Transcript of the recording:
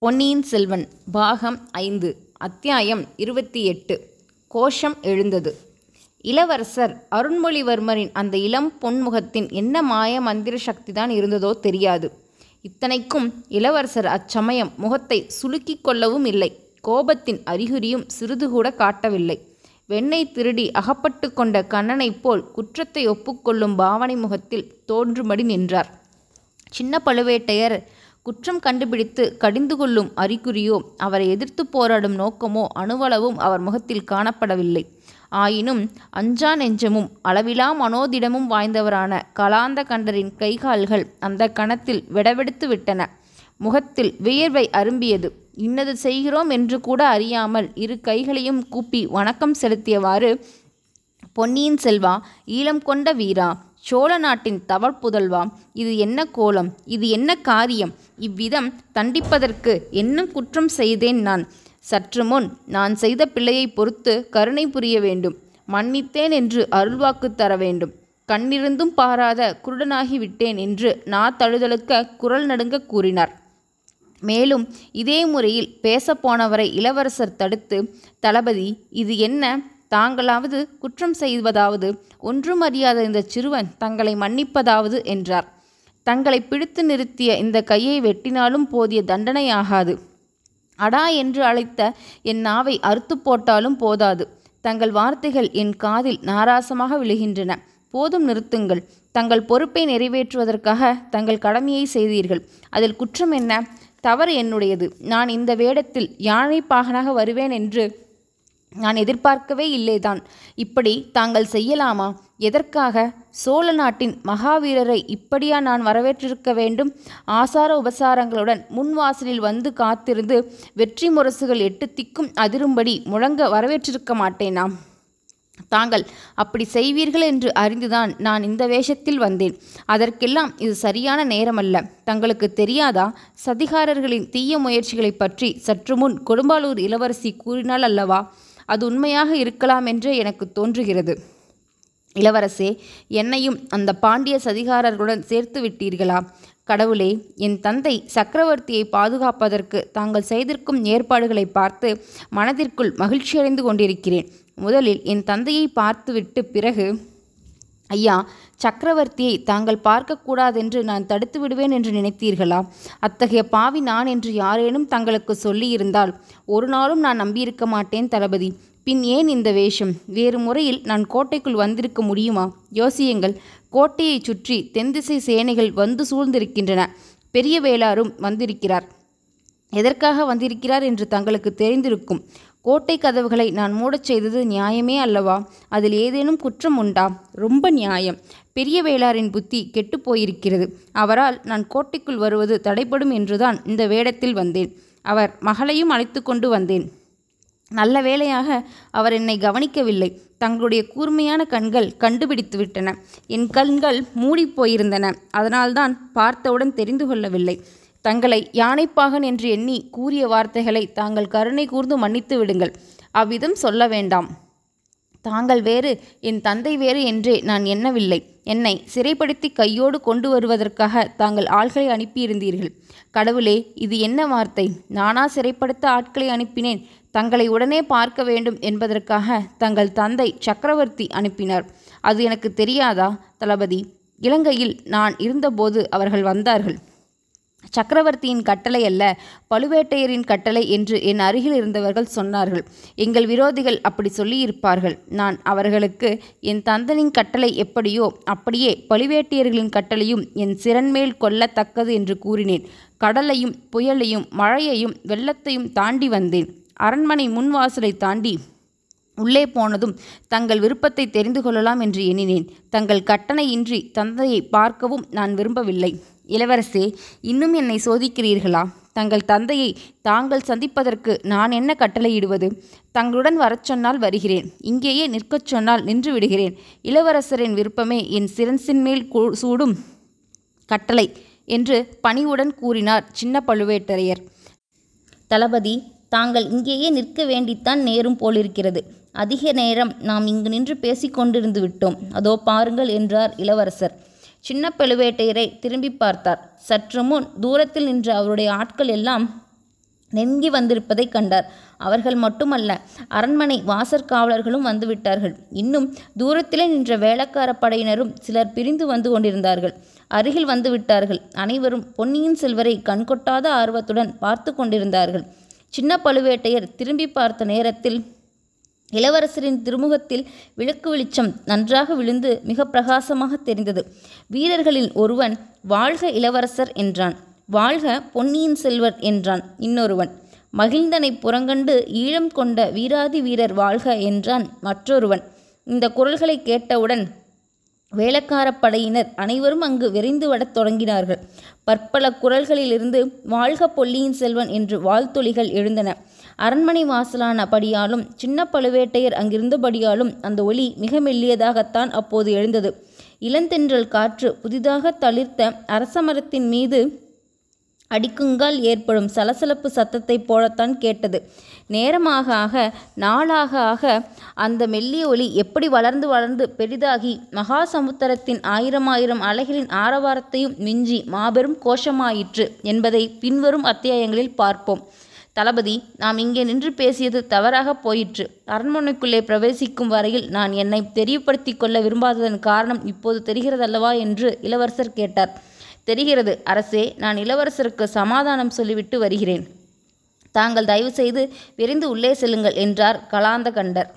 பொன்னியின் செல்வன் பாகம் ஐந்து அத்தியாயம் இருபத்தி எட்டு கோஷம் எழுந்தது. இளவரசர் அருண்மொழிவர்மரின் அந்த இளம் பொன்முகத்தின் என்ன மாய மந்திர சக்திதான் இருந்ததோ தெரியாது. இத்தனைக்கும் இளவரசர் அச்சமயம் முகத்தை சுலுக்கிக் கொள்ளவும் இல்லை. கோபத்தின் அறிகுறியும் சிறிது கூட காட்டவில்லை. வெண்ணெய் திருடி அகப்பட்டு கொண்ட கண்ணனைப் போல் குற்றத்தை ஒப்புக்கொள்ளும் பாவனை முகத்தில் தோன்றும்படி நின்றார். சின்ன பழுவேட்டையர் குற்றம் கண்டுபிடித்து கடிந்து கொள்ளும் அறிகுறியோ அவரை எதிர்த்து போராடும் நோக்கமோ அணுவளவும் அவர் முகத்தில் காணப்படவில்லை. ஆயினும் அஞ்சா நெஞ்சமும் அளவிலா மனோதிடமும் வாய்ந்தவரான கலாந்த கண்டரின் கைகால்கள் அந்த கணத்தில் விடவெடுத்து விட்டன. முகத்தில் வியர்வை அரும்பியது. இன்னது செய்கிறோம் என்று கூட அறியாமல் இரு கைகளையும் கூப்பி வணக்கம் செலுத்தியவாறு பொன்னியின் செல்வா ஈழம் கொண்ட வீரா சோழ நாட்டின் தவற் இது என்ன கோலம்? இது என்ன காரியம்? இவ்விதம் தண்டிப்பதற்கு என்ன குற்றம் செய்தேன் நான். சற்று முன் நான் செய்த பிள்ளையை பொறுத்து கருணை புரிய வேண்டும். மன்னித்தேன் என்று அருள்வாக்கு தர வேண்டும். கண்ணிருந்தும் பாராத குருடனாகி விட்டேன் என்று நா தழுதழுக்க குரல் நடுங்க கூறினார். மேலும் இதே முறையில் பேசப்போனவரை இளவரசர் தடுத்து தளபதி இது என்ன? தாங்களாவது குற்றம் செய்வதாவது ஒன்றும் அறியாத இந்த சிறுவன் தங்களை மன்னிப்பதாவது என்றார். தங்களை பிடித்து நிறுத்திய இந்த கையை வெட்டினாலும் போதிய தண்டனையாகாது அடா என்று அழைத்த என் நாவை அறுத்து போட்டாலும் போதாது. தங்கள் வார்த்தைகள் என் காதில் நாராசமாக விழுகின்றன. போதும் நிறுத்துங்கள். தங்கள் பொறுப்பை நிறைவேற்றுவதற்காக தங்கள் கடமையை செய்தீர்கள். அதில் குற்றம் என்ன? தவறு என்னுடையது. நான் இந்த வேடத்தில் யானை பாகனாக வருவேன் என்று நான் எதிர்பார்க்கவே இல்லைதான். இப்படி தாங்கள் செய்யலாமா? எதற்காக? சோழ நாட்டின் மகாவீரரை இப்படியா நான் வரவேற்றிருக்க வேண்டும்? ஆசார உபசாரங்களுடன் முன்வாசலில் வந்து காத்திருந்து வெற்றி முரசுகள் எட்டு திக்கும் அதிரும்படி முழங்க வரவேற்றிருக்க மாட்டேனாம் தாங்கள் அப்படி செய்வீர்கள் என்று அறிந்துதான் நான் இந்த வேஷத்தில் வந்தேன். அதற்கெல்லாம் இது சரியான நேரமல்ல. தங்களுக்கு தெரியாதா? சதிகாரர்களின் தீய முயற்சிகளை பற்றி சற்று முன் கொடும்பாலூர் இளவரசி கூறினாள் அல்லவா? அது உண்மையாக இருக்கலாம் என்றே எனக்கு தோன்றுகிறது. இளவரசே என்னையும் அந்த பாண்டிய சதிகாரர்களுடன் சேர்த்து விட்டீர்களா? கடவுளே என் தந்தை சக்கரவர்த்தியை பாதுகாப்பதற்கு தாங்கள் செய்திருக்கும் ஏற்பாடுகளை பார்த்து மனதிற்குள் மகிழ்ச்சியடைந்து கொண்டிருக்கிறேன். முதலில் என் தந்தையை பார்த்துவிட்டு பிறகு ஐயா சக்கரவர்த்தியை தாங்கள் பார்க்கக்கூடாதென்று நான் தடுத்து விடுவேன் என்று நினைத்தீர்களா? அத்தகைய பாவி நான் என்று யாரேனும் தங்களுக்கு சொல்லியிருந்தால் ஒரு நாளும் நான் நம்பியிருக்க மாட்டேன் தளபதி. பின் ஏன் இந்த வேஷம்? வேறு முறையில் நான் கோட்டைக்குள் வந்திருக்க முடியுமா? யோசியுங்கள். கோட்டையை சுற்றி தென்திசை சேனைகள் வந்து சூழ்ந்திருக்கின்றன. பெரிய வேளாரும் வந்திருக்கிறார். எதற்காக வந்திருக்கிறார் என்று தங்களுக்கு தெரிந்திருக்கும். கோட்டை கதவுகளை நான் மூடச் செய்தது நியாயமே அல்லவா? அதில் ஏதேனும் குற்றம் உண்டா? ரொம்ப நியாயம். பெரிய வேளாரின் புத்தி கெட்டு போயிருக்கிறது. அவரால் நான் கோட்டைக்குள் வருவது தடைப்படும் என்றுதான் இந்த வேடத்தில் வந்தேன். அவர் மகளையும் அழைத்து கொண்டு வந்தேன். நல்ல வேளையாக அவர் என்னை கவனிக்கவில்லை. தங்களுடைய கூர்மையான கண்கள் கண்டுபிடித்து விட்டன. என் கண்கள் மூடிப் போயிருந்தன. அதனால்தான் பார்த்தவுடன் தெரிந்து கொள்ளவில்லை. தங்களை யானைப்பாகன் என்று எண்ணி கூறிய வார்த்தைகளை தாங்கள் கருணை கூர்ந்து மன்னித்து விடுங்கள். அவ்விதம் சொல்ல வேண்டாம். தாங்கள் வேறு என் தந்தை வேறு என்றே நான் எண்ணவில்லை. என்னை சிறைப்படுத்தி கையோடு கொண்டு வருவதற்காக தாங்கள் ஆள்களை அனுப்பியிருந்தீர்கள். கடவுளே இது என்ன வார்த்தை? நானா சிறைப்படுத்த ஆட்களை அனுப்பினேன். தங்களை உடனே பார்க்க வேண்டும் என்பதற்காக தங்கள் தந்தை சக்கரவர்த்தி அனுப்பினார். அது எனக்கு தெரியாதா? தளபதி இலங்கையில் நான் இருந்தபோது அவர்கள் வந்தார்கள். சக்கரவர்த்தியின் கட்டளை அல்ல பழுவேட்டையரின் கட்டளை என்று என் அருகில் இருந்தவர்கள் சொன்னார்கள். எங்கள் விரோதிகள் அப்படி சொல்லியிருப்பார்கள். நான் அவர்களுக்கு என் தந்தனின் கட்டளை எப்படியோ அப்படியே பழுவேட்டையர்களின் கட்டளையும் என் சிறன்மேல் கொல்லத்தக்கது என்று கூறினேன். கடலையும் புயலையும் மழையையும் வெள்ளத்தையும் தாண்டி வந்தேன். அரண்மனை முன்வாசலை தாண்டி உள்ளே போனதும் தங்கள் விருப்பத்தை தெரிந்து கொள்ளலாம் என்று எண்ணினேன். தங்கள் கட்டணையின்றி தந்தையை பார்க்கவும் நான் விரும்பவில்லை. இளவரசே இன்னும் என்னை சோதிக்கிறீர்களா? தங்கள் தந்தையை தாங்கள் சந்திப்பதற்கு நான் என்ன கட்டளையிடுவது? தங்களுடன் வரச் சொன்னால் வருகிறேன் இங்கேயே நிற்கச் சொன்னால் நின்று விடுகிறேன். இளவரசரின் விருப்பமே என் சிரன்சின் மேல் சூடும் கட்டளை என்று பணிவுடன் கூறினார் சின்ன பழுவேட்டரையர். தளபதி தாங்கள் இங்கேயே நிற்க வேண்டித்தான் நேரும் போலிருக்கிறது. அதிக நேரம் நாம் இங்கு நின்று பேசிக்கொண்டிருந்து விட்டோம். அதோ பாருங்கள் என்றார் இளவரசர். சின்ன பழுவேட்டையரை திரும்பி பார்த்தார். சற்று முன் தூரத்தில் நின்ற அவருடைய ஆட்கள் எல்லாம் நெருங்கி வந்திருப்பதை கண்டார். அவர்கள் மட்டுமல்ல அரண்மனை வாசற்காவலர்களும் வந்துவிட்டார்கள். இன்னும் தூரத்திலே நின்ற வேளக்கார படையினரும் சிலர் பிரிந்து வந்து கொண்டிருந்தார்கள். அருகில் வந்து விட்டார்கள் அனைவரும் பொன்னியின் செல்வரை கண்கொட்டாத ஆர்வத்துடன் பார்த்து கொண்டிருந்தார்கள். சின்ன பழுவேட்டையர் திரும்பி பார்த்த நேரத்தில் இளவரசரின் திருமுகத்தில் விளக்கு வெளிச்சம் நன்றாக விழுந்து மிக பிரகாசமாக தெரிந்தது. வீரர்களில் ஒருவன் வாழ்க இளவரசர் என்றான். வாழ்க பொன்னியின் செல்வர் என்றான் இன்னொருவன். மகிழ்ந்தனை புறங்கண்டு ஈழம் கொண்ட வீராதி வீரர் வாழ்க என்றான் மற்றொருவன். இந்த குரல்களை கேட்டவுடன் வேளக்காரப் படையினர் அனைவரும் அங்கு விரைந்து வரத் தொடங்கினார்கள். பற்பல குரல்களிலிருந்து வாழ்க பொல்லியின் செல்வன் என்று வாழ்த்தொலிகள் எழுந்தன. அரண்மனை வாசலான படியாலும் சின்ன பழுவேட்டையர் அங்கிருந்தபடியாலும் அந்த ஒலி மிக மெல்லியதாகத்தான் அப்போது எழுந்தது. இளந்தென்றல் காற்று புதிதாக தளிர்த்த அரசமரத்தின் மீது அடிக்குங்கால் ஏற்படும் சலசலப்பு சத்தத்தைப் போலத்தான் கேட்டது. நேரமாக ஆக நாளாக ஆக அந்த மெல்லிய ஒலி எப்படி வளர்ந்து வளர்ந்து பெரிதாகி மகா சமுத்திரத்தின் ஆயிரம் ஆயிரம் அலைகளின் ஆரவாரத்தையும் மிஞ்சி மாபெரும் கோஷமாயிற்று என்பதை பின்வரும் அத்தியாயங்களில் பார்ப்போம். தளபதி நாம் இங்கே நின்று பேசியது தவறாக போயிற்று. அரண்மனைக்குள்ளே பிரவேசிக்கும் வரையில் நான் என்னை தெரியப்படுத்திக் கொள்ள விரும்பாததன் காரணம் இப்போது தெரிகிறதல்லவா என்று இளவரசர் கேட்டார். தெரிகிறது. அரசே நான் இளவரசருக்கு சமாதானம் சொல்லிவிட்டு வருகிறேன். தாங்கள் தயவு செய்து விரைந்து உள்ளே செல்லுங்கள் என்றார் கலாந்த கண்டர்